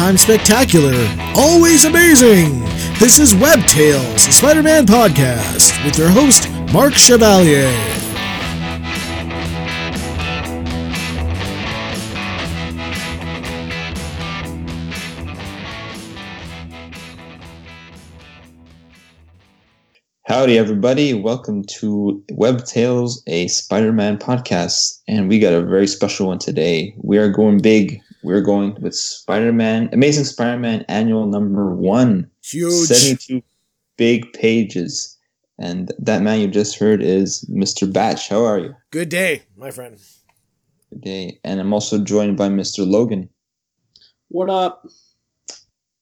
sometimes spectacular, always amazing. This is Web Tales, a Spider Man podcast, with your host, Mark Chevalier. Howdy, everybody. Welcome to Web Tales, a Spider Man podcast. And we got a very special one today. We are going big. We're going with Spider Man, Amazing Spider Man annual number one. Huge. 72 big pages. And that man you just heard is Mr. Batch. How are you? Good day, my friend. Good day. And I'm also joined by Mr. Logan. What up?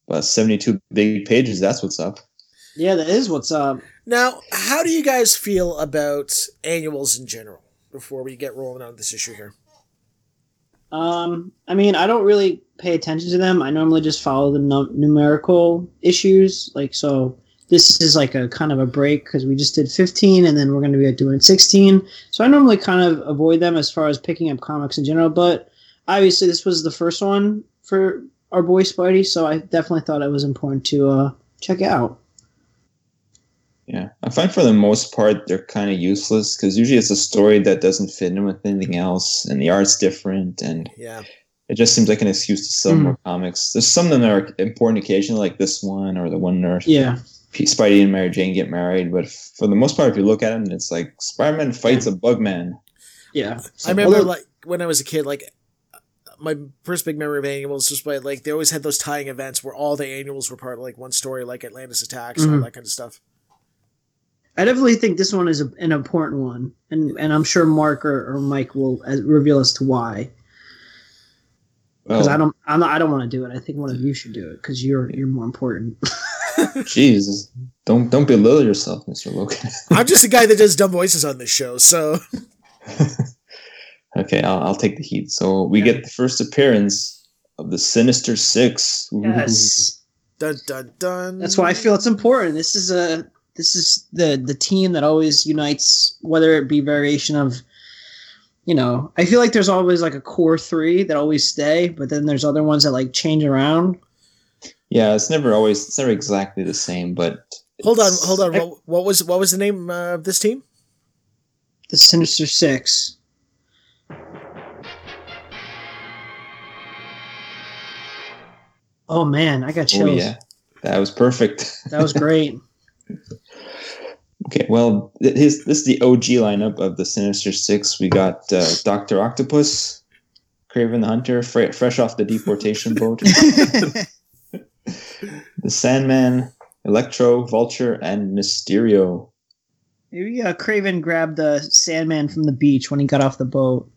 But 72 big pages, that's what's up. Yeah, that is what's up. Now, how do you guys feel about annuals in general before we get rolling on this issue here? Um, I mean, I don't really pay attention to them. I normally just follow the num- numerical issues. Like, so this is like a kind of a break because we just did 15 and then we're going to be doing 16. So I normally kind of avoid them as far as picking up comics in general. But obviously, this was the first one for our boy Spidey, so I definitely thought it was important to uh, check out. Yeah, I find for the most part they're kind of useless because usually it's a story that doesn't fit in with anything else, and the art's different, and Yeah. it just seems like an excuse to sell Mm. more comics. There's some that are important occasionally, like this one or the one where Yeah. P- Spidey and Mary Jane get married, but f- for the most part, if you look at them, it's like Spider-Man fights a Bugman. Yeah. I remember, Although- like, when I was a kid, like, my first big memory of annuals was by, like, they always had those tying events where all the annuals were part of, like, one story, like Atlantis Attacks and all Mhm. that kind of stuff. I definitely think this one is a, an important one, and and I'm sure Mark or, or Mike will uh, reveal as to why. Because Well, I don't, I'm not, I don't want to do it. I think one of you should do it because you're you're more important. Jesus, don't don't belittle yourself, Mr. Logan. I'm just a guy that does dumb voices on this show, so. okay, I'll, I'll take the heat. So we Yeah. get the first appearance of the Sinister Six. Ooh. yes, Dun dun dun. that's why I feel it's important. This is a this is the the team that always unites, whether it be variation of. You know, I feel like there's always like a core three that always stay, but then there's other ones that like change around. Yeah, it's never always it's never exactly the same, but Hold on, hold on. What, what was what was the name uh, of this team? The Sinister Six. Oh man, I got chills. Oh yeah, that was perfect. That was great. okay, well, his this is the OG lineup of the Sinister Six. We got uh, Doctor Octopus, Kraven the Hunter, fre- fresh off the deportation boat, the Sandman, Electro, Vulture, and Mysterio. Maybe uh, Kraven grabbed the Sandman from the beach when he got off the boat.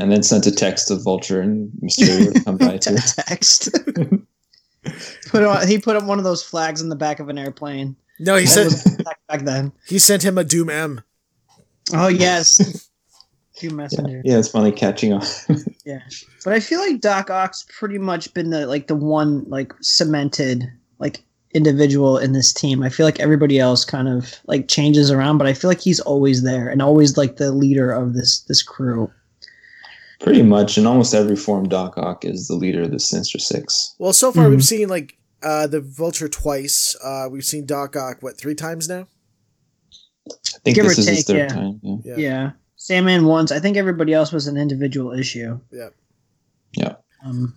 And then sent a text to Vulture and Mysterio to come by too. Text. put on, he put up one of those flags in the back of an airplane. No, he That said back, back then. he sent him a Doom M. Oh yes. Two messenger. Yeah, it's finally catching on. Yeah, but I feel like Doc Ock's pretty much been the like the one like cemented like individual in this team. I feel like everybody else kind of like changes around, but I feel like he's always there and always like the leader of this this crew. Pretty much in almost every form, Doc Ock is the leader of the Sinister Six. Well, so far we've Mhm. seen like uh, the Vulture twice. Uh, we've seen Doc Ock what three times now? I think Give this or is his third yeah. time. Yeah. Yeah. Yeah, Sandman once. I think everybody else was an individual issue. Yeah. Yeah. Um,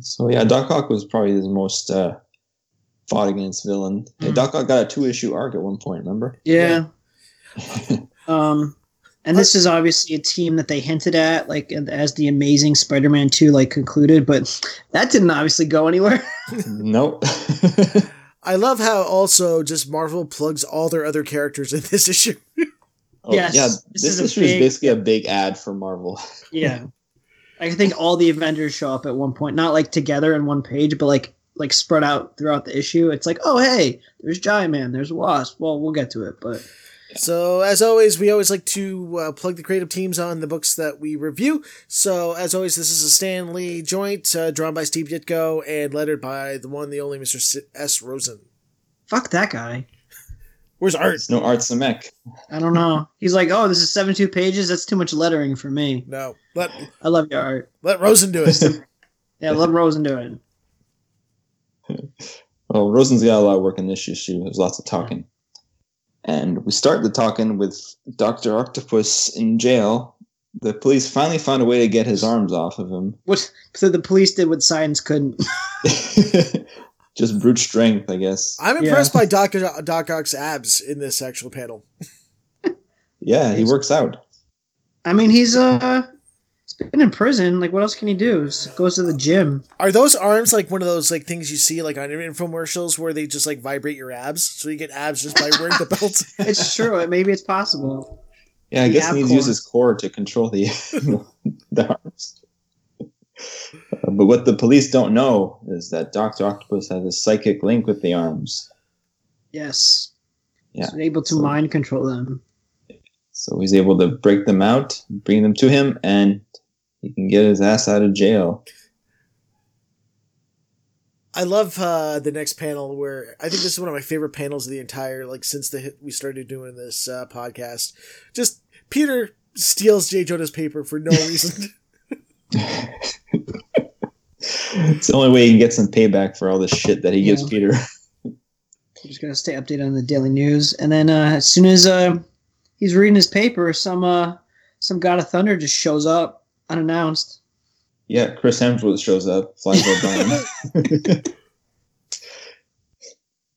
So yeah, Doc Ock was probably the most uh, fought against villain. Yeah, Mhm. Doc Ock got a two issue arc at one point. Remember? yeah. Um, and this is obviously a team that they hinted at, like as the Amazing Spider-Man Two like concluded, but that didn't obviously go anywhere. nope. I love how also just Marvel plugs all their other characters in this issue. Oh, Yes, yeah, this this, is a issue is basically a big ad for Marvel. Yeah. I think all the Avengers show up at one point, not like together in one page, but like like spread out throughout the issue. It's like, oh hey, there's Giant Man, there's Wasp. Well, we'll get to it, but So as always, we always like to uh, plug the creative teams on the books that we review. So as always, this is a Stan Lee joint, uh, drawn by Steve Ditko and lettered by the one, the only Mr. S. S. Rosen. fuck that guy. Where's Art? It's no Art Simek. I don't know. He's like, oh, this is seventy two pages. That's too much lettering for me. No, let I love your art. let Rosen do it. Yeah, let Rosen do it. Well, Rosen's got a lot of work in this issue. There's lots of talking. And we start the talking with Dr. Octopus in jail. The police finally found a way to get his arms off of him. What? So the police did what science couldn't. Just brute strength, I guess. I'm impressed by Doc Doc Ock's abs in this actual panel. Yeah, he works out. I mean, he's uh, he's been in prison. Like, what else can he do? Just goes to the gym. Are those arms like one of those like things you see like on infomercials where they just like vibrate your abs, so you get abs just by wearing the belt? It's true. Maybe it's possible. Yeah, I The guess he needs to core. use his core to control the the arms. Uh, but what the police don't know is that Doctor Octopus has a psychic link with the arms. Yes. Yeah, He's able to so- mind control them. So he's able to break them out, bring them to him, and he can get his ass out of jail. I love uh, the next panel where I think this is one of my favorite panels of the entire like since the hit, we started doing this uh, podcast. Just Peter steals J Jonah's paper for no reason. It's the only way he can get some payback for all the shit that he gives Peter. We're just gonna stay updated on the daily news, and then uh, as soon as uh, he's reading his paper, some uh, some God of Thunder just shows up unannounced. Yeah, Chris Hemsworth shows up, flies right by him.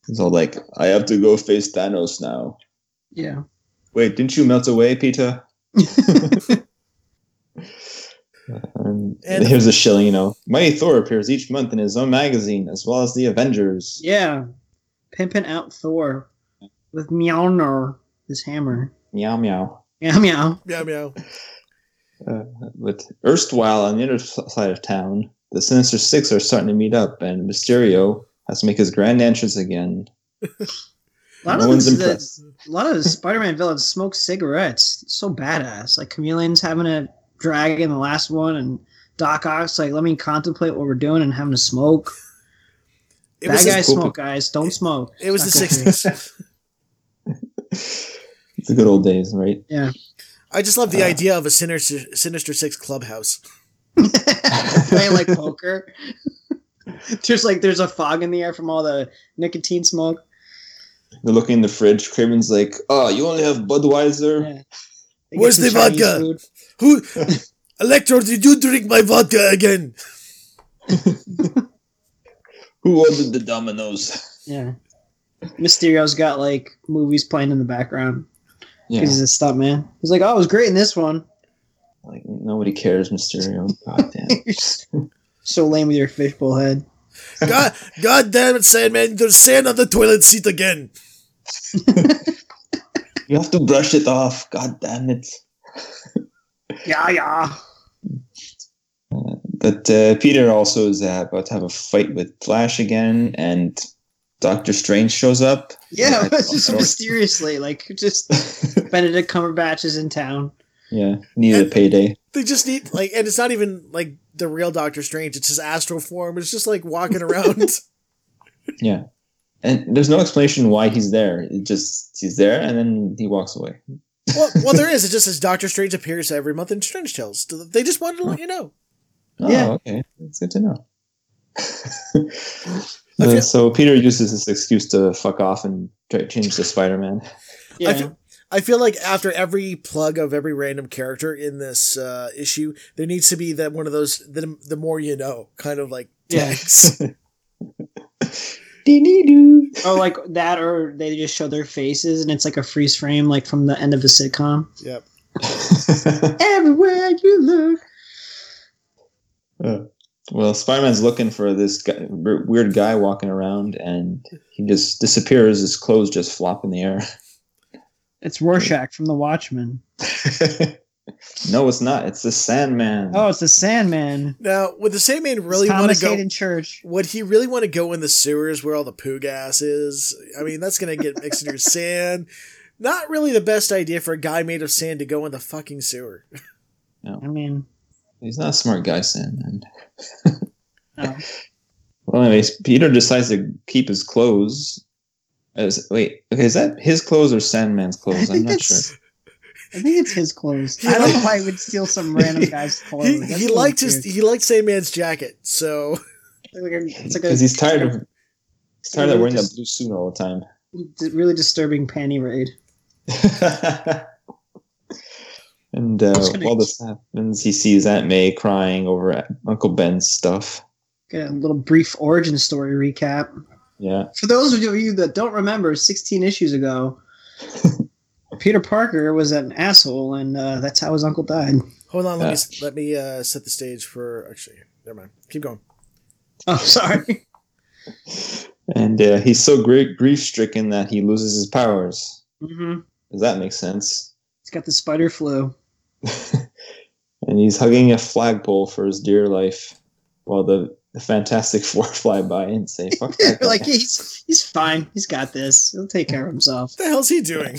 He's all like, I have to go face Thanos now. Yeah. Wait, didn't you melt away, Peter? Um, And- here's a shilling, you know. Mighty Thor appears each month in his own magazine, as well as the Avengers. Yeah. Pimping out Thor with Mjolnir, his hammer. Meow meow. Meow meow. meow meow. Uh, but erstwhile on the other side of town, the Sinister Six are starting to meet up, and Mysterio has to make his grand entrance again. A lot no of one's the, the, a lot of the Spider-Man villains smoke cigarettes. It's so badass. Like Chameleon's having a drag in the last one, and Doc Ock's like, "Let me contemplate what we're doing and having a smoke." It Bad guys cool. smoke, guys. Don't smoke. it was the It's not good '60s. the good old days, right? Yeah. I just love the Uh, idea of a Sinister Sinister Six clubhouse. Playing like poker. there's like there's a fog in the air from all the nicotine smoke. They're looking in the fridge. Kraven's like, "Oh, you only have Budweiser." Yeah. Where's the Chinese vodka? food. Who, Electro? Did you drink my vodka again? Who ordered the Domino's? Yeah. Mysterio's got like movies playing in the background Yeah, because he's a stunt man. He's like, "Oh, it was great in this one." like nobody cares, Mysterio. God damn. You're so- so lame with your fishbowl head. God, God damn it, Sandman! There's sand on the toilet seat again. You have to brush it off. God damn it. Yeah, yeah. But uh, Peter also is uh, about to have a fight with Flash again, and Doctor Strange shows up. Yeah, Yeah, just I- mysteriously, like just Benedict Cumberbatch is in town. yeah, needed a payday. They just need like, and it's not even like the real Doctor Strange. It's his astral form. It's just like walking around. Yeah, and there's no explanation why he's there. It just he's there, and then he walks away. well, well, there is. It just says Doctor Strange appears every month in Strange Tales. They just wanted to let you know. Oh, Yeah. okay, It's good to know. I Uh, feel- so Peter uses this excuse to fuck off and try to change to Spider-Man. Yeah, I feel, I feel like after every plug of every random character in this uh, issue, there needs to be that one of those the, the more you know kind of like Yeah. tags. Dee-dee-doo. or like that, or they just show their faces and it's like a freeze frame, like from the end of a sitcom. yep. Everywhere you look. Uh, well, Spider-Man's looking for this guy, weird guy walking around, and he just disappears. His clothes just flop in the air. It's Rorschach from The Watchmen. no, it's not. It's the Sandman. Oh, it's the Sandman. Now, would the Sandman really want to go? Haden Church. Would he really want to go in the sewers where all the poo gas is? I mean, that's going to get mixed in your sand. Not really the best idea for a guy made of sand to go in the fucking sewer. I mean, He's not a smart guy, Sandman. no. Well, anyways, Peter decides to keep his clothes. As, wait, okay, is that his clothes or Sandman's clothes? I'm not sure. I think it's his clothes. I don't know why he would steal some random guy's clothes. he, That's he liked his weird. he liked Sandman's jacket, so It's like a- it's like Because he's tired of he's tired of wearing that blue suit all the time. really disturbing panty raid. and uh, gonna- while this happens, he sees Aunt May crying over Uncle Ben's stuff. Get a little brief origin story recap. Yeah. For those of you that don't remember, 16 issues ago, Peter Parker was an asshole, and uh, that's how his uncle died. hold on, let Uh. me let me uh, set the stage for actually. Never mind. Keep going. Oh, sorry. And uh, he's so great grief stricken that he loses his powers. hmm Does that make sense? He's got the spider flu. and he's hugging a flagpole for his dear life while the, the Fantastic Four fly by and say, fuck that guy. like he's he's fine. He's got this. He'll take care of himself. What the hell's he doing?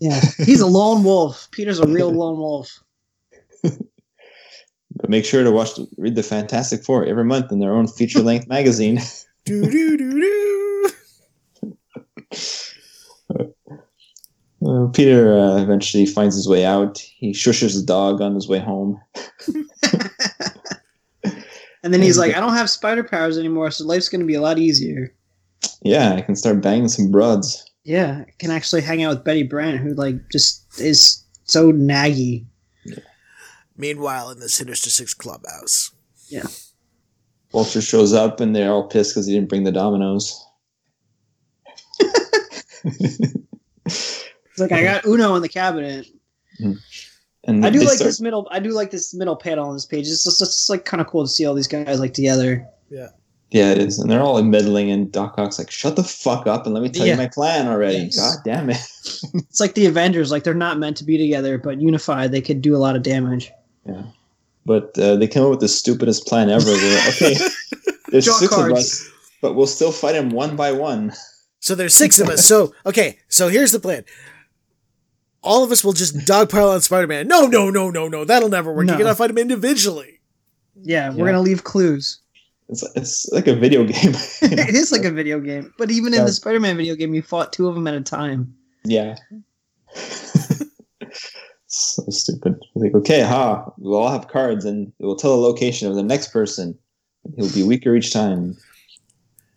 Yeah, he's a lone wolf. Peter's a real lone wolf. But make sure to watch, read the Fantastic Four every month in their own feature length magazine. do do do do. Uh, Peter uh, eventually finds his way out. He shushes the dog on his way home. And then he's like, I don't have spider powers anymore, so life's going to be a lot easier. Yeah, I can start banging some broads. Yeah, I can actually hang out with Betty Brant, who like just is so naggy. Meanwhile, in the Sinister Six clubhouse, Yeah. Vulture shows up and they're all pissed because he didn't bring the dominoes. It's like I got Uno in the cabinet. And I do like start- this middle. I do like this middle panel on this page. It's just, it's just like kind of cool to see all these guys like together. Yeah, Yeah, it is. And they're all meddling, and Doc Ock's like, shut the fuck up and let me tell Yeah. you my plan already. Yes. God damn it. It's like the Avengers. Like they're not meant to be together, but unified, they could do a lot of damage. Yeah, but uh, they came up with the stupidest plan ever. Where, okay, there's Draw six cards. of us, but we'll still fight him one by one. so there's six of us. So okay, so here's the plan. All of us will just dogpile on Spider-Man. No, no, no, no, no. That'll never work. No. You gotta fight him individually. Yeah, we're Yeah. gonna leave clues. It's, it's like a video game. it is like a video game, but even in the Spider-Man video game, you fought two of them at a time. Yeah. so stupid. Like, okay, ha, we'll all have cards and it will tell the location of the next person. He'll be weaker each time.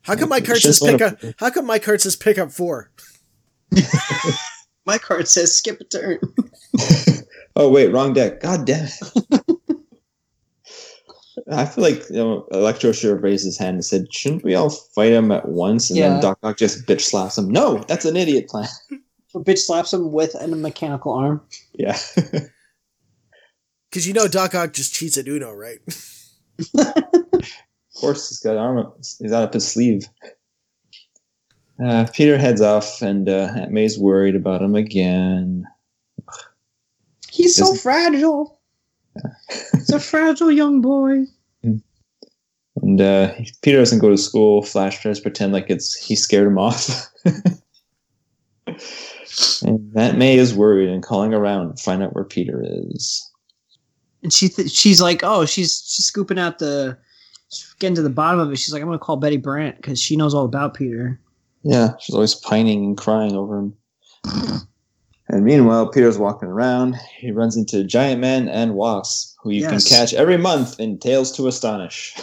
How come my It's card says just pick up? How come my card says pick up four? My card says skip a turn. Oh wait, wrong deck. God damn it. I feel like you know, Electro should have raised his hand and said, "Shouldn't we all fight him at once?" And Yeah. then Doc Ock just bitch slaps him. No, that's an idiot plan. So bitch slaps him with a mechanical arm. Yeah, Because you know Doc Ock just cheats at Uno, right? of course he's got arm. Up, he's out up his sleeve. Uh, Peter heads off, and uh, Aunt May's worried about him again. He's so Isn't- fragile. He's a fragile young boy. And uh, Peter doesn't go to school. Flash tries to pretend like it's he scared him off. and Aunt May is worried and calling around to find out where Peter is. And she th- she's like, oh, she's she's scooping out the getting to the bottom of it. She's like, I'm gonna call Betty Brant because she knows all about Peter. Yeah, she's always pining and crying over him. And meanwhile, Peter's walking around. He runs into Giant Man and Wasp, who you Yes. can catch every month in Tales to Astonish.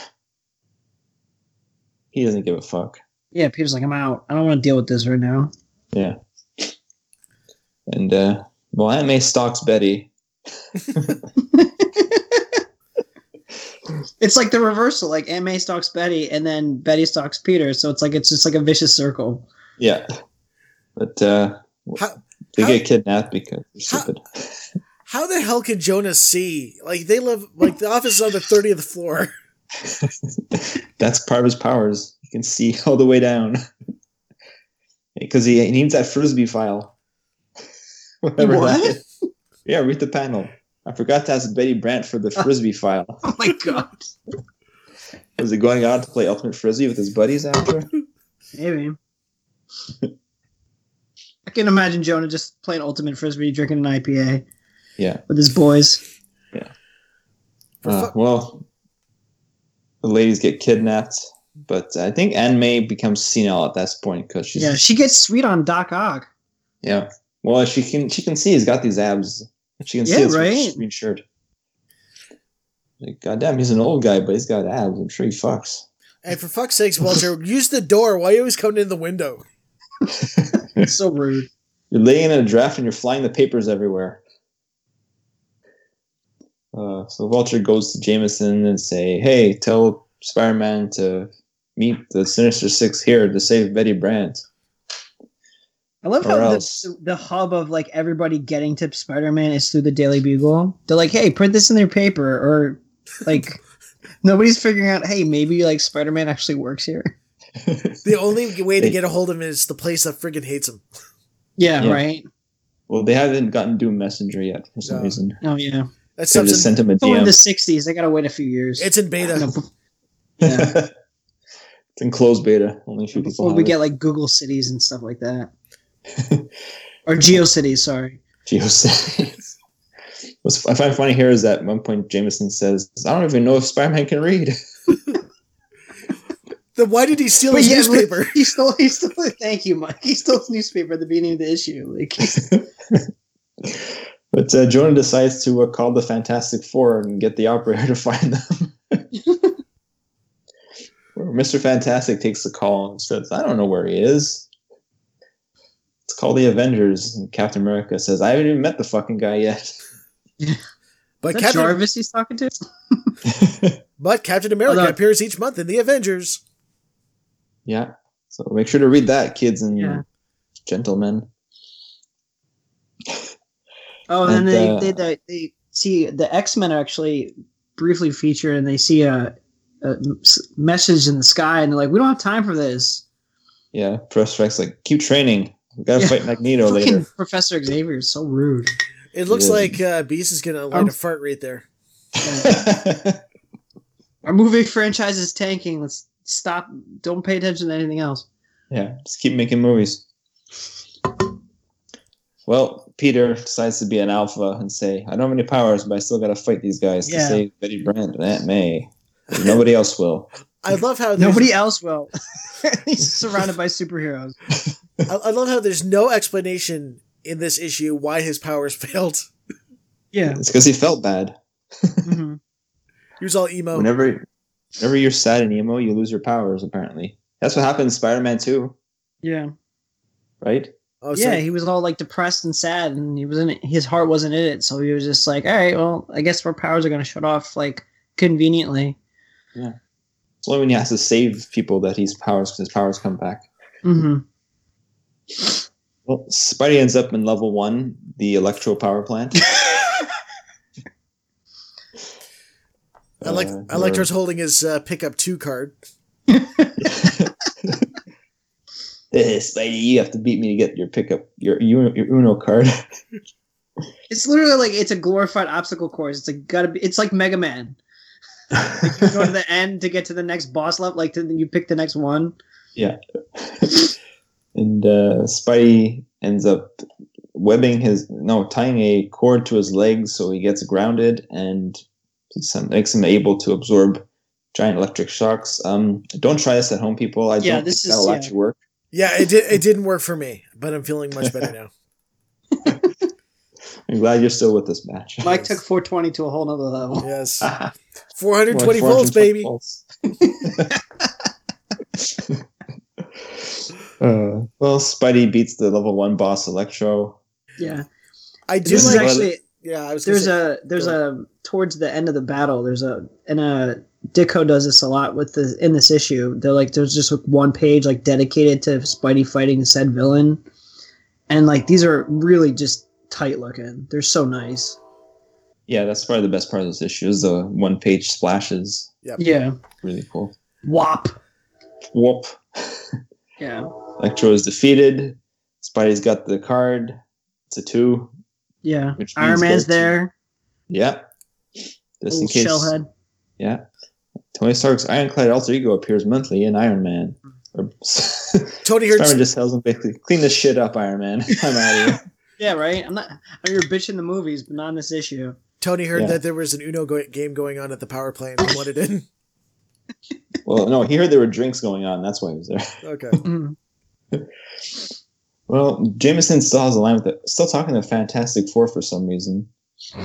He doesn't give a fuck. Yeah, Peter's like, I'm out. I don't want to deal with this right now. Yeah. And, uh, well, Aunt May stalks Betty. It's like the reversal. Like Aunt May stalks Betty, and then Betty stalks Peter. So it's like it's just like a vicious circle. Yeah. But, uh, How they How- get kidnapped because they're How- stupid. how the hell can Jonas see? Like they live like the office is on the thirtieth floor. That's part of his powers. He can see all the way down. Because he, he needs that frisbee file. Whatever that What? is. Yeah, read the panel. I forgot to ask Betty Brant for the frisbee file. Oh my god. Was he going out to play ultimate frisbee with his buddies after? Maybe. I can imagine Jonah just playing ultimate frisbee, drinking an IPA Yeah. with his boys. Yeah. Uh, fu- well, the ladies get kidnapped, but I think Aunt May becomes senile at that point because she's Yeah, she gets sweet on Doc Ock. yeah. Well, she can she can see he's got these abs. She can see Yeah, it's right. green shirt. See it's green shirt. Yeah, it's right. green shirt. Like, goddamn, he's an old guy, but he's got abs. I'm sure he fucks. And for fuck's sakes, Walter, use the door. Why are you always coming in the window? It's so rude. You're laying in a draft and you're flying the papers everywhere. Uh, so Vulture goes to Jameson and say, "Hey, tell Spider-Man to meet the Sinister Six here to save Betty Brant." I love how the, the hub of like everybody getting to Spider-Man is through the Daily Bugle. They're like, "Hey, print this in their paper," or like nobody's figuring out, "Hey, maybe like Spider-Man actually works here." The only way to get a hold of him is the place that friggin' hates him. Yeah, Yeah. right. Well, they haven't gotten Doom Messenger yet for some No. reason. Oh yeah. That They stuff's just in, sent him a Oh, in the '60s, they gotta wait a few years. it's in beta. Yeah. it's in closed beta. Only a few people before have we it. get like Google cities and stuff like that, or GeoCities. Sorry. Geocities. What's I find funny here is that at one point Jameson says, "I don't even know if Spider-Man can read." Then why did he steal But his yeah, newspaper? He stole. He stole. Thank you, Mike. He stole his newspaper at the beginning of the issue. Like, but uh, Jonah decides to uh, call the Fantastic Four and get the operator to find them. Mr. Fantastic takes the call and says, "I don't know where he is." Let's call the Avengers. And Captain America says, "I haven't even met the fucking guy yet." But is that Captain, Jarvis he's talking to? but Captain America Although- appears each month in the Avengers. yeah. So make sure to read that, kids and Yeah. gentlemen. Oh, and, And, then uh, they, they, they they see the X Men are actually briefly featured, and they see a message in the sky, and they're like, "We don't have time for this." Yeah, Professor X like keep training. We gotta Yeah. fight Magneto Fucking later. Professor Xavier is so rude. It looks Yeah. like uh, Beast is gonna light Um, a fart right there. Our movie franchise is tanking. Let's stop. Don't pay attention to anything else. yeah, just keep making movies. Well, Peter decides to be an alpha and say, "I don't have any powers, but I still gotta fight these guys to save Betty Brant and Aunt May. Nobody else will." I love how Nobody else will. He's surrounded by superheroes. I, I love how there's no explanation in this issue why his powers failed. Yeah. It's because he felt bad. hmm He was all emo. Whenever, whenever you're sad and emo, you lose your powers. Apparently, that's what happened in Spider-Man Two, Yeah. right? oh, so yeah, he was all like depressed and sad, and he wasn't. His heart wasn't in it, so he was just like, "All right, well, I guess our powers are gonna shut off like conveniently." Yeah. It's only when he has to save people that his powers his powers come back. hmm Well, Spidey ends up in level one, the Electro Power Plant. I like Uh, Electro's holding his uh, pickup two card. Eh, Spidey, you have to beat me to get your pickup, your your, your Uno card. It's literally like it's a glorified obstacle course. It's like gotta be. It's like Mega Man. You go to the end to get to the next boss level. Like to, you pick the next one. And uh, Spidey ends up webbing his no tying a cord to his legs so he gets grounded and some, makes him able to absorb giant electric shocks. Um, don't try this at home, people. I Yeah, don't this think is- that'll yeah. actually work. Yeah, it did. It didn't work for me, but I'm feeling much better now. I'm glad you're still with this match. Mike took 420 to a whole nother level. Yes, More 420 volts, 420 baby. Volts. uh, well, Spidey beats the level one boss Electro. Yeah, I do this is actually yeah, I was. There's say, a there's a towards the end of the battle. There's a and a Ditko does this a lot with the in this issue. They're like there's just one page like dedicated to Spidey fighting said villain, and like these are really just tight looking. They're so nice. Yeah, that's probably the best part of this issue is the one page splashes. Yeah, Really cool. wop. Whoop. Yeah, Electro is defeated. Spidey's got the card. It's a two. yeah. Which Iron Man's there. Yeah. Just Little in case. shellhead. Yeah. Tony Stark's ironclad alter ego appears monthly in Iron Man. Or Tony heard. Spider-Man just tells him basically, clean this shit up, Iron Man. I'm out of here. Yeah, right. I'm not. I know you're bitching the movies, but not in this issue. Tony heard Yeah. that there was an Uno go- game going on at the power plant and wanted in. Well, no, he heard there were drinks going on. That's why he was there. Okay. Mm-hmm. Well, Jameson still has a line with it. Still talking to Fantastic Four for some reason.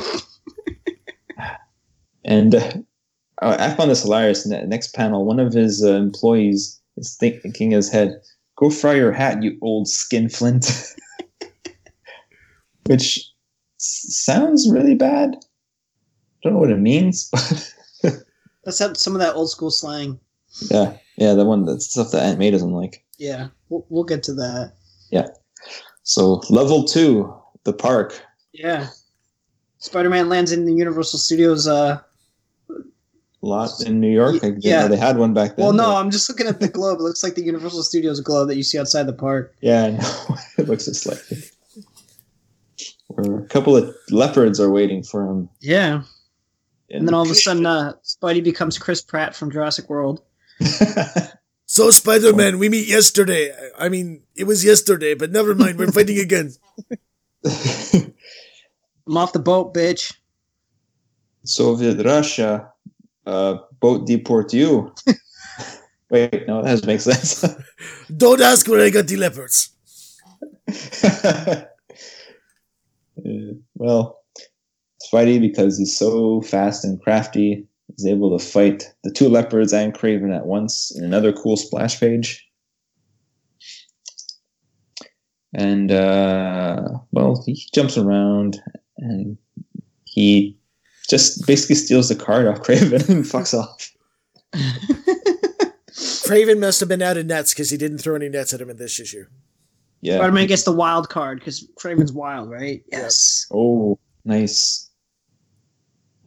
and uh, I found this hilarious. In the next panel, one of his uh, employees is thinking in his head, "Go fry your hat, you old skinflint," which s- sounds really bad. Don't know what it means, but Let's some of that old school slang. Yeah, yeah, the one that stuff that Aunt May doesn't like. Yeah, we'll, we'll get to that. Yeah. So level two, the park. Yeah. Spider Man lands in the Universal Studios. Uh, lot in New York. Yeah. know they had one back then. well, no, but- I'm just looking at the globe. It looks like the Universal Studios globe that you see outside the park. Yeah, I know. it looks just like it. Where a couple of leopards are waiting for him. Yeah. And then all of a sudden, uh, Spidey becomes Chris Pratt from Jurassic World. So, Spider Man, we meet yesterday. I mean, it was yesterday, but never mind, we're fighting again. I'm off the boat, bitch. Soviet Russia, uh, boat deport you. Wait, no, that doesn't make sense. Don't ask where I got the leopards. Uh, well, Spidey, because he's so fast and crafty, is able to fight the two leopards and Kraven at once in another cool splash page. And, uh, well, he jumps around and he just basically steals the card off Kraven and fucks off. Kraven must have been out of nets because he didn't throw any nets at him in this issue. Yeah. Spider Man gets the wild card because Kraven's wild, right? Yes. Oh, nice.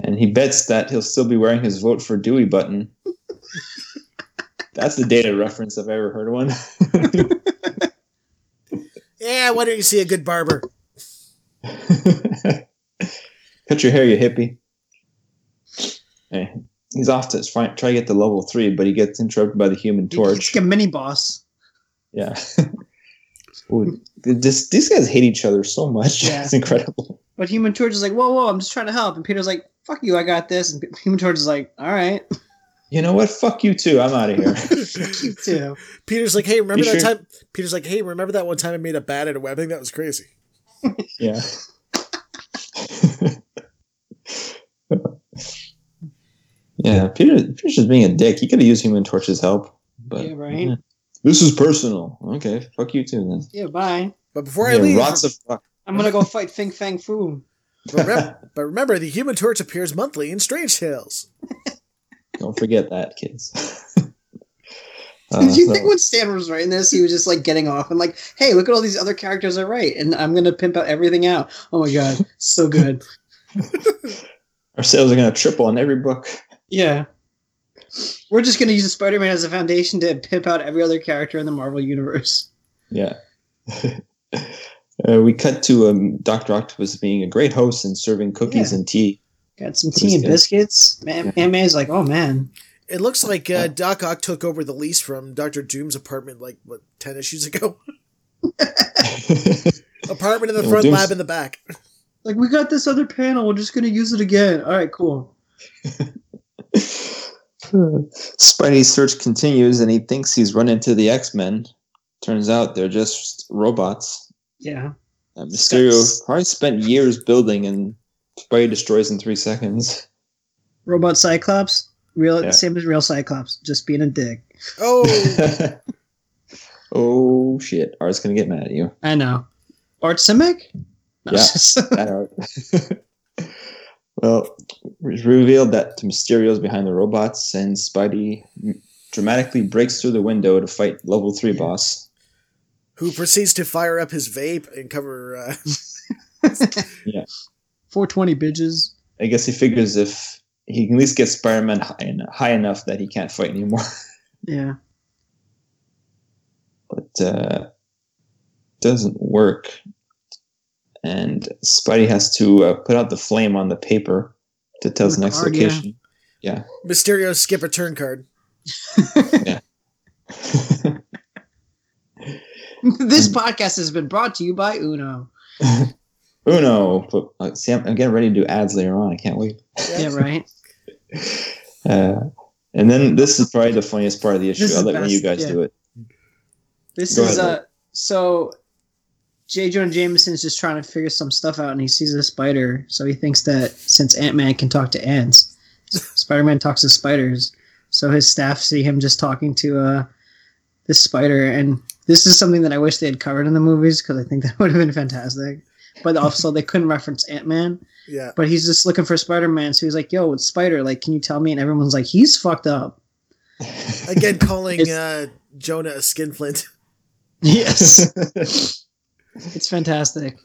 And he bets that he'll still be wearing his vote for Dewey button. That's the data reference I've ever heard one. Yeah, why don't you see a good barber? Cut your hair, you hippie. Hey, he's off to try, try to get to level three, but he gets interrupted by the human torch. like a mini boss. Yeah. Ooh, this, these guys hate each other so much. Yeah. It's incredible. But Human Torch is like, whoa, whoa, I'm just trying to help. And Peter's like, fuck you, I got this. And Human Torch is like, all right, You know what? Fuck you too. I'm out of here. fuck you too. Peter's like, hey, remember You that sure? time? Peter's like, hey, remember that one time I made a bat out of webbing? That was crazy. Yeah. yeah, Peter Peter's just being a dick. He could have used Human Torch's help, but Yeah, right. This is personal. Okay, fuck you too then. Yeah, bye. But before I leave, rots of fuck. I'm gonna go fight Fing Fang Fu. remember, but remember, the Human Torch appears monthly in Strange Tales. Don't forget that, kids. Uh, Did you so- think when Stan was writing this, he was just like getting off and like, hey, look at all these other characters I write, and I'm gonna pimp out everything out. Oh my god, so good. our sales are gonna triple on every book? Yeah. We're just gonna use Spider-Man as a foundation to pimp out every other character in the Marvel universe. Yeah. Uh, we cut to um, Doctor Octopus being a great host and serving cookies Yeah. and tea. Got some tea and good. biscuits. Man, Aunt May's like, oh man. It looks like uh, Doc Ock took over the lease from Doctor Doom's apartment like what ten issues ago. apartment in the Yeah, front, Doom's- lab in the back. Like we got this other panel, we're just gonna use it again. All right, cool. Spidey's search continues and he thinks he's run into the X Men. Turns out they're just robots. Yeah. that Mysterio Scuts. probably spent years building and Spidey destroys in three seconds. Robot Cyclops, real Yeah. same as real Cyclops, just being a dick. Oh, oh shit. Art's gonna get mad at you. I know. Art Simek? No, Yeah. That art. well, it's revealed that Mysterio's behind the robots and Spidey dramatically breaks through the window to fight level three Yeah. boss. Who proceeds to fire up his vape and cover? Uh, 420 bitches. I guess he figures if he can at least get Spider-Man high, en- high enough that he can't fight anymore. Yeah. but uh, doesn't work. And Spidey has to uh, put out the flame on the paper to tell his next card, yeah. location. Mysterio skip a turn card. this podcast has been brought to you by Uno. Uno. But, uh, see, I'm, I'm getting ready to do ads later on. I can't wait. Yeah, right. Uh, and then this is probably the funniest part of the issue. This I'll let the one of you guys yeah. do it. This Go is ahead, uh so J. Jonah Jameson's just trying to figure some stuff out, and he sees a spider. So he thinks that since Ant Man can talk to ants, Spider Man talks to spiders. So his staff see him just talking to uh, this spider, and this is something that I wish they had covered in the movies because I think that would have been fantastic. But also, they couldn't reference Ant Man. Yeah. But he's just looking for Spider Man, so he's like, "Yo, it's Spider. Like, can you tell me?" And everyone's like, "He's fucked up." Again, calling uh, Jonah a skinflint. Yes, it's fantastic.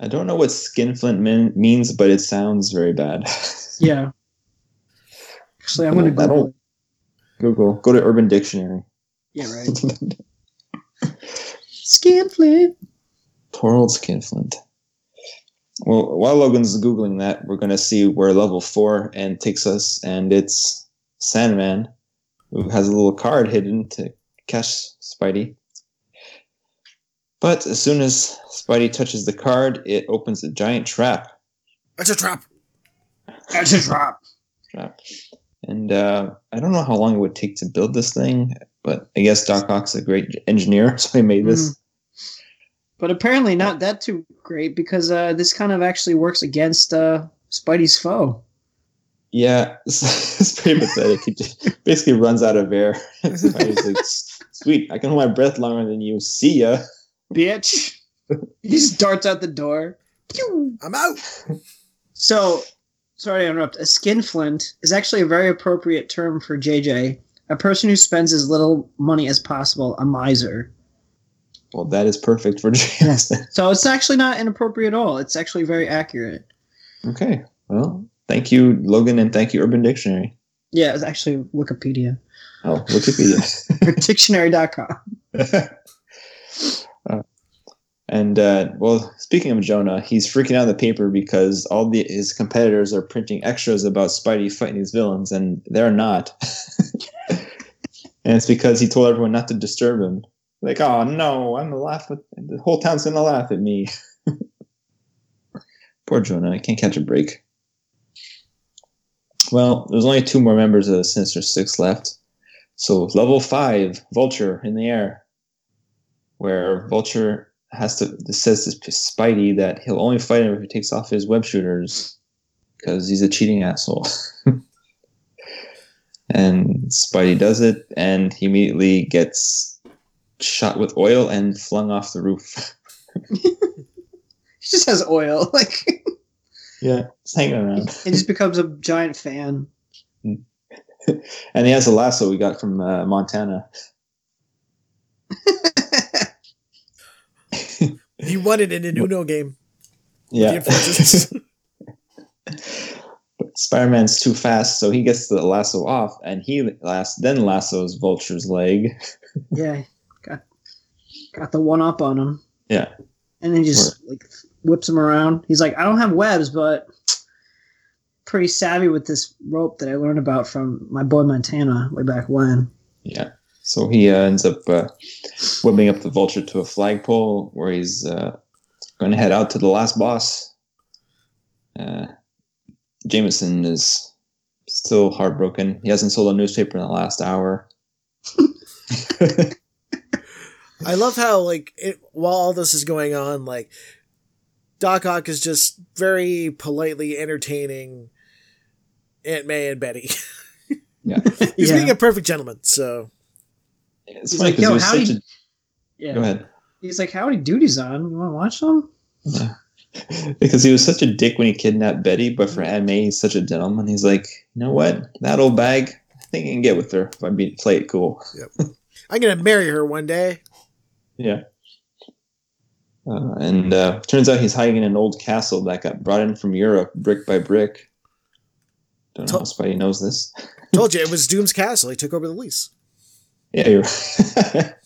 I don't know what skinflint min- means, but it sounds very bad. Yeah. Actually, I'm gonna Google. Google, go to Urban Dictionary. Yeah, right. Skinflint. Poor old skinflint. Well, while Logan's googling that, we're gonna see where level four and takes us, and it's Sandman, who has a little card hidden to catch Spidey. But as soon as Spidey touches the card, it opens a giant trap. It's a trap. That's a drop. trap. And uh, I don't know how long it would take to build this thing, but I guess Doc Ock's a great engineer, so he made this. But apparently not that too great because uh, this kind of actually works against uh, Spidey's foe. Yeah, it's, it's pretty pathetic. He just basically runs out of air. Spidey's like, "Sweet, I can hold my breath longer than you. See ya." Bitch. he just darts out the door. I'm out. So, sorry to interrupt. A skinflint is actually a very appropriate term for JJ, a person who spends as little money as possible, a miser. Well, that is perfect for James. So it's actually not inappropriate at all. It's actually very accurate. okay, well, thank you, Logan, and thank you, Urban Dictionary. Yeah, it's actually Wikipedia. Oh, Wikipedia. Dictionary.com. Uh, and uh, well, speaking of Jonah, he's freaking out in the paper because all the his competitors are printing extras about Spidey fighting these villains, and they're not. And it's because he told everyone not to disturb him. Like, oh no, I'm gonna laugh. With, the whole town's gonna laugh at me. Poor Jonah, I can't catch a break. Well, there's only two more members of the Sinister Six left. So level five, Vulture in the air where Vulture has to says to Spidey that he'll only fight him if he takes off his web shooters because he's a cheating asshole. and Spidey does it, and he immediately gets shot with oil and flung off the roof. He just has oil. Like yeah, it's hanging around, It just becomes a giant fan. and he has a lasso we got from uh, Montana. He won it in an Uno game. Yeah. But Spider-Man's too fast, so he gets the lasso off, and he last then lassos Vulture's leg. yeah, got got the one up on him. Yeah. and then he just like whips him around. He's like, I don't have webs, but pretty savvy with this rope that I learned about from my boy Montana way back when. Yeah. So he uh, ends up uh, whipping up the Vulture to a flagpole where he's uh, going to head out to the last boss. Jameson is still heartbroken. He hasn't sold a newspaper in the last hour. I love how like it, while all this is going on, like Doc Ock is just very politely entertaining Aunt May and Betty. yeah. He's Yeah. being a perfect gentleman. So It's He's funny like, 'cause "Yo, he was howdy- a. Yeah, Go ahead. he's like, "Howdy doodies on. You want to watch them?" because he was such a dick when he kidnapped Betty, but for Aunt May, he's such a gentleman. He's like, you know what? That old bag, I think I can get with her if I be play it cool. Yep. I'm gonna marry her one day. Yeah. Uh, and uh, turns out he's hiding in an old castle that got brought in from Europe, brick by brick. Don't know how Spidey knows this. Told you it was Doom's castle. He took over the lease. Yeah, you're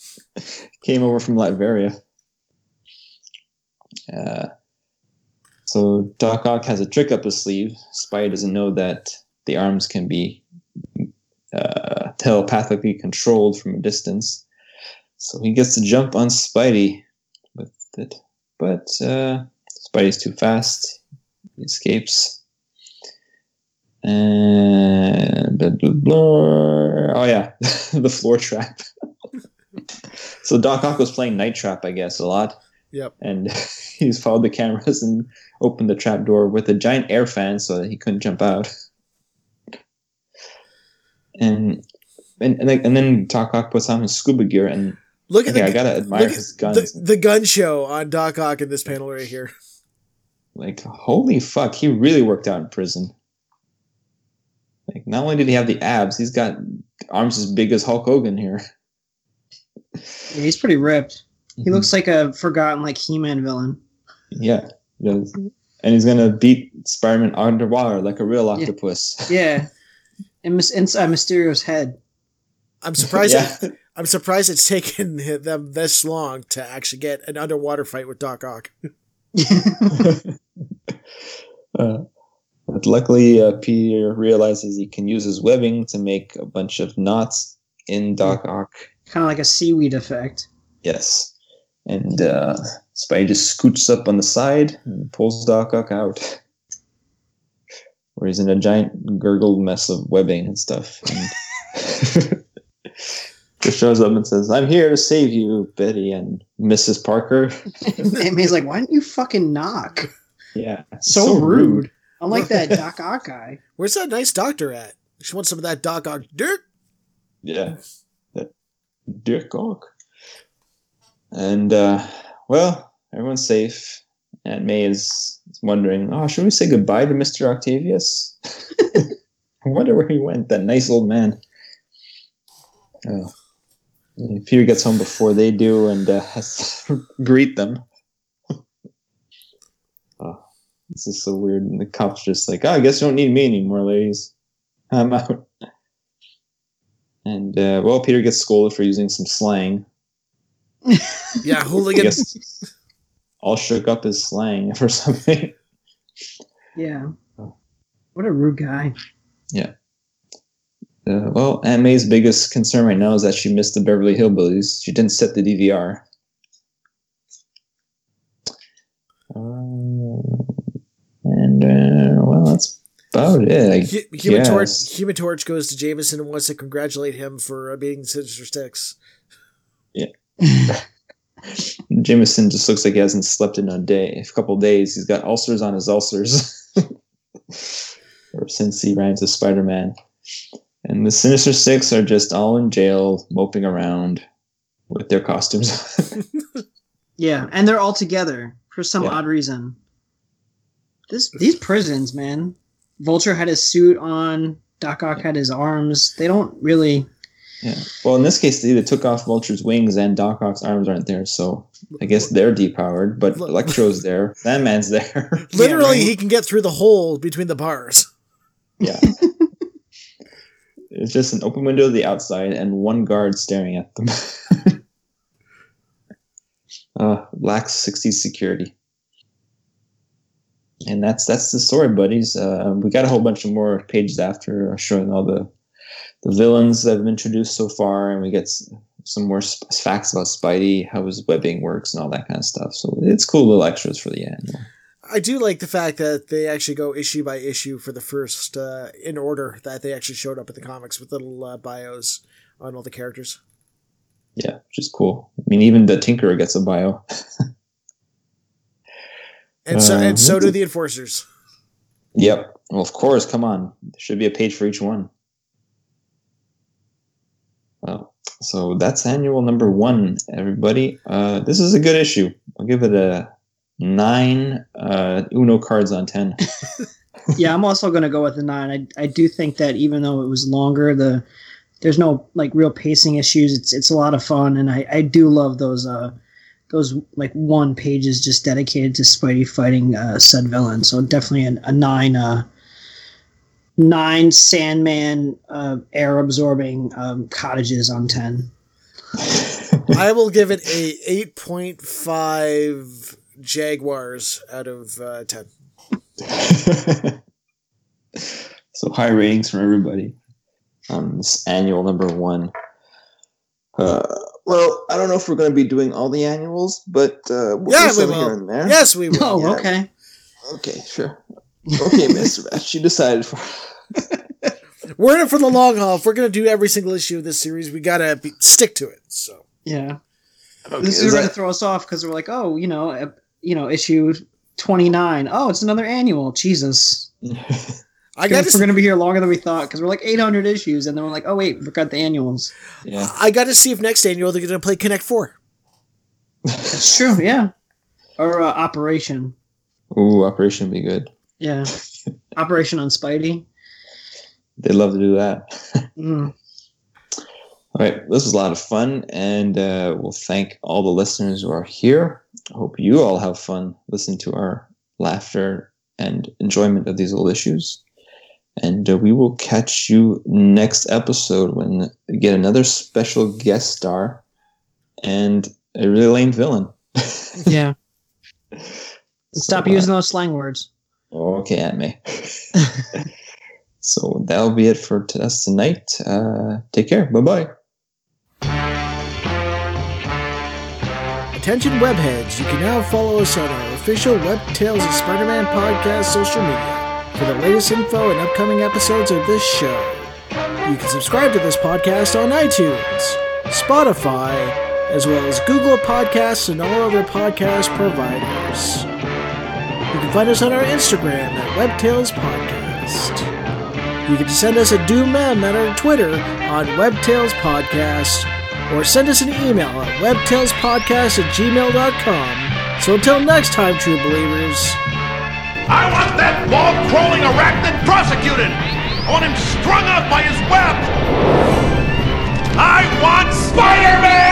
came over from Latveria. Uh, so Doc Ock has a trick up his sleeve. Spidey doesn't know that the arms can be uh, telepathically controlled from a distance. So he gets to jump on Spidey with it, but uh, Spidey's too fast. He escapes. And blah, blah, blah. oh yeah, the floor trap. so Doc Ock was playing Night Trap, I guess, a lot, Yep. And he's followed the cameras and opened the trap door with a giant air fan so that he couldn't jump out. And and and, like, and then Doc Ock puts on his scuba gear and Look at okay, the, I gotta admire his guns. the, the gun show on Doc Ock in this panel right here. Like, holy fuck, he really worked out in prison. Like, not only did he have the abs, he's got arms as big as Hulk Hogan here. Yeah, he's pretty ripped. He Mhm. looks like a forgotten like He-Man villain. Yeah, he does. And he's gonna beat Spider-Man underwater like a real octopus. Yeah, and mis- inside Mysterio's head. I'm surprised. Yeah. I'm surprised it's taken them this long to actually get an underwater fight with Doc Ock. uh, but luckily, uh, Peter realizes he can use his webbing to make a bunch of knots in Doc Ock. kind of like a seaweed effect. Yes. And uh, Spidey just scoots up on the side and pulls Doc Ock out. Where he's in a giant gurgled mess of webbing and stuff. And just shows up and says, I'm here to save you, Betty and Mrs. Parker. and he's like, "Why didn't you fucking knock?" Yeah. So, rude. rude. I like that Doc Ock guy. Where's that nice doctor at? She wants some of that Doc Ock dirt. Yeah. That Dick Ock. And uh well, everyone's safe. Aunt May is wondering, oh, should we say goodbye to Mr. Octavius? I wonder where he went, that nice old man. Oh. And Peter gets home before they do and uh, has to greet them. oh, this is so weird. And the cop's just like, oh, I guess you don't need me anymore, ladies. I'm out. And uh, well, Peter gets scolded for using some slang. Yeah, I hooligan. all shook up his slang for something. Yeah. What a rude guy. Yeah. Uh, well, Aunt May's biggest concern right now is that she missed the Beverly Hillbillies. She didn't set the DVR. Uh, and uh, well, that's about it. I Hu- Human Torch. Human Torch goes to Jameson and wants to congratulate him for uh, beating Sinister Six. Jameson just looks like he hasn't slept in a day, a couple days. He's got ulcers on his ulcers. or since he ran into Spider Man. And the Sinister Six are just all in jail, moping around with their costumes. Yeah, and they're all together for some Yeah. odd reason. This these prisons, man. Vulture had his suit on. Doc Ock had his arms. They don't really. Yeah. Well, in this case, they either took off Vulture's wings and Doc Ock's arms aren't there, so I guess they're depowered, but Electro's there. Sandman's there. Literally, right. he can get through the hole between the bars. yeah. It's just an open window to the outside and one guard staring at them. uh, lacks 60 security. And that's that's the story, buddies. Uh, we got a whole bunch of more pages after showing all the the villains that have been introduced so far, and we get s- some more sp- facts about Spidey, how his webbing works, and all that kind of stuff. So it's cool little extras for the end. I do like the fact that they actually go issue by issue for the first uh, in order that they actually showed up in the comics with little uh, bios on all the characters. Yeah, which is cool. I mean, even the Tinkerer gets a bio. And so Uh, and so do the enforcers. Yep. Well, of course. Come on. There should be a page for each one. Well, so that's annual number one, everybody. Uh, this is a good issue. I'll give it a nine uh, Uno cards on ten. Yeah, I'm also gonna go with a nine. I I do think that even though it was longer, the there's no like real pacing issues. It's it's a lot of fun, and I I do love those uh those like one pages just dedicated to Spidey fighting uh, said villain. So definitely an, a nine uh nine Sandman uh, air absorbing um, cottages on ten. I will give it a eight point five Jaguars out of uh, ten. so high ratings from everybody on this annual number one. Uh, well, I don't know if we're going to be doing all the annuals, but uh, we'll Yeah, do we some here will. and there. Yes, we will. Oh, Yeah. okay. Okay, sure. Okay, Mr. Ratch, you decided for. We're in it for the long haul. If we're gonna do every single issue of this series, we gotta be, stick to it. So Yeah. Okay, this is is going to throw us off because we're like, oh, you know, uh, you know, issue twenty nine. Oh, it's another annual. Jesus, I got we're to going to be here longer than we thought because we're like eight hundred issues, and then we're like, oh wait, we forgot the annuals. yeah. I got to see if next annual they're going to play Connect Four. That's true. Yeah, or uh, Operation. Ooh, Operation would be good. Yeah, Operation on Spidey. They'd love to do that. Mm. All right, this was a lot of fun, and uh, we'll thank all the listeners who are here. I hope you all have fun listening to our laughter and enjoyment of these old issues. And uh, we will catch you next episode when we get another special guest star and a really lame villain. Yeah. Stop So, uh, using those slang words. Okay, Aunt May. so that'll be it for us tonight. Uh, take care. Bye bye. Attention webheads, you can now follow us on our official Web Tales of Spider-Man podcast social media for the latest info and upcoming episodes of this show. You can subscribe to this podcast on iTunes, Spotify, as well as Google Podcasts and all other podcast providers. You can find us on our Instagram at WebTales Podcast. You can send us a Doom mem at our Twitter on WebTales Podcast, or send us an email at webtalespodcast at gmail.com. So until next time, true believers. I want that wall crawling arachnid prosecuted! I want him strung up by his web! I want Spider Man!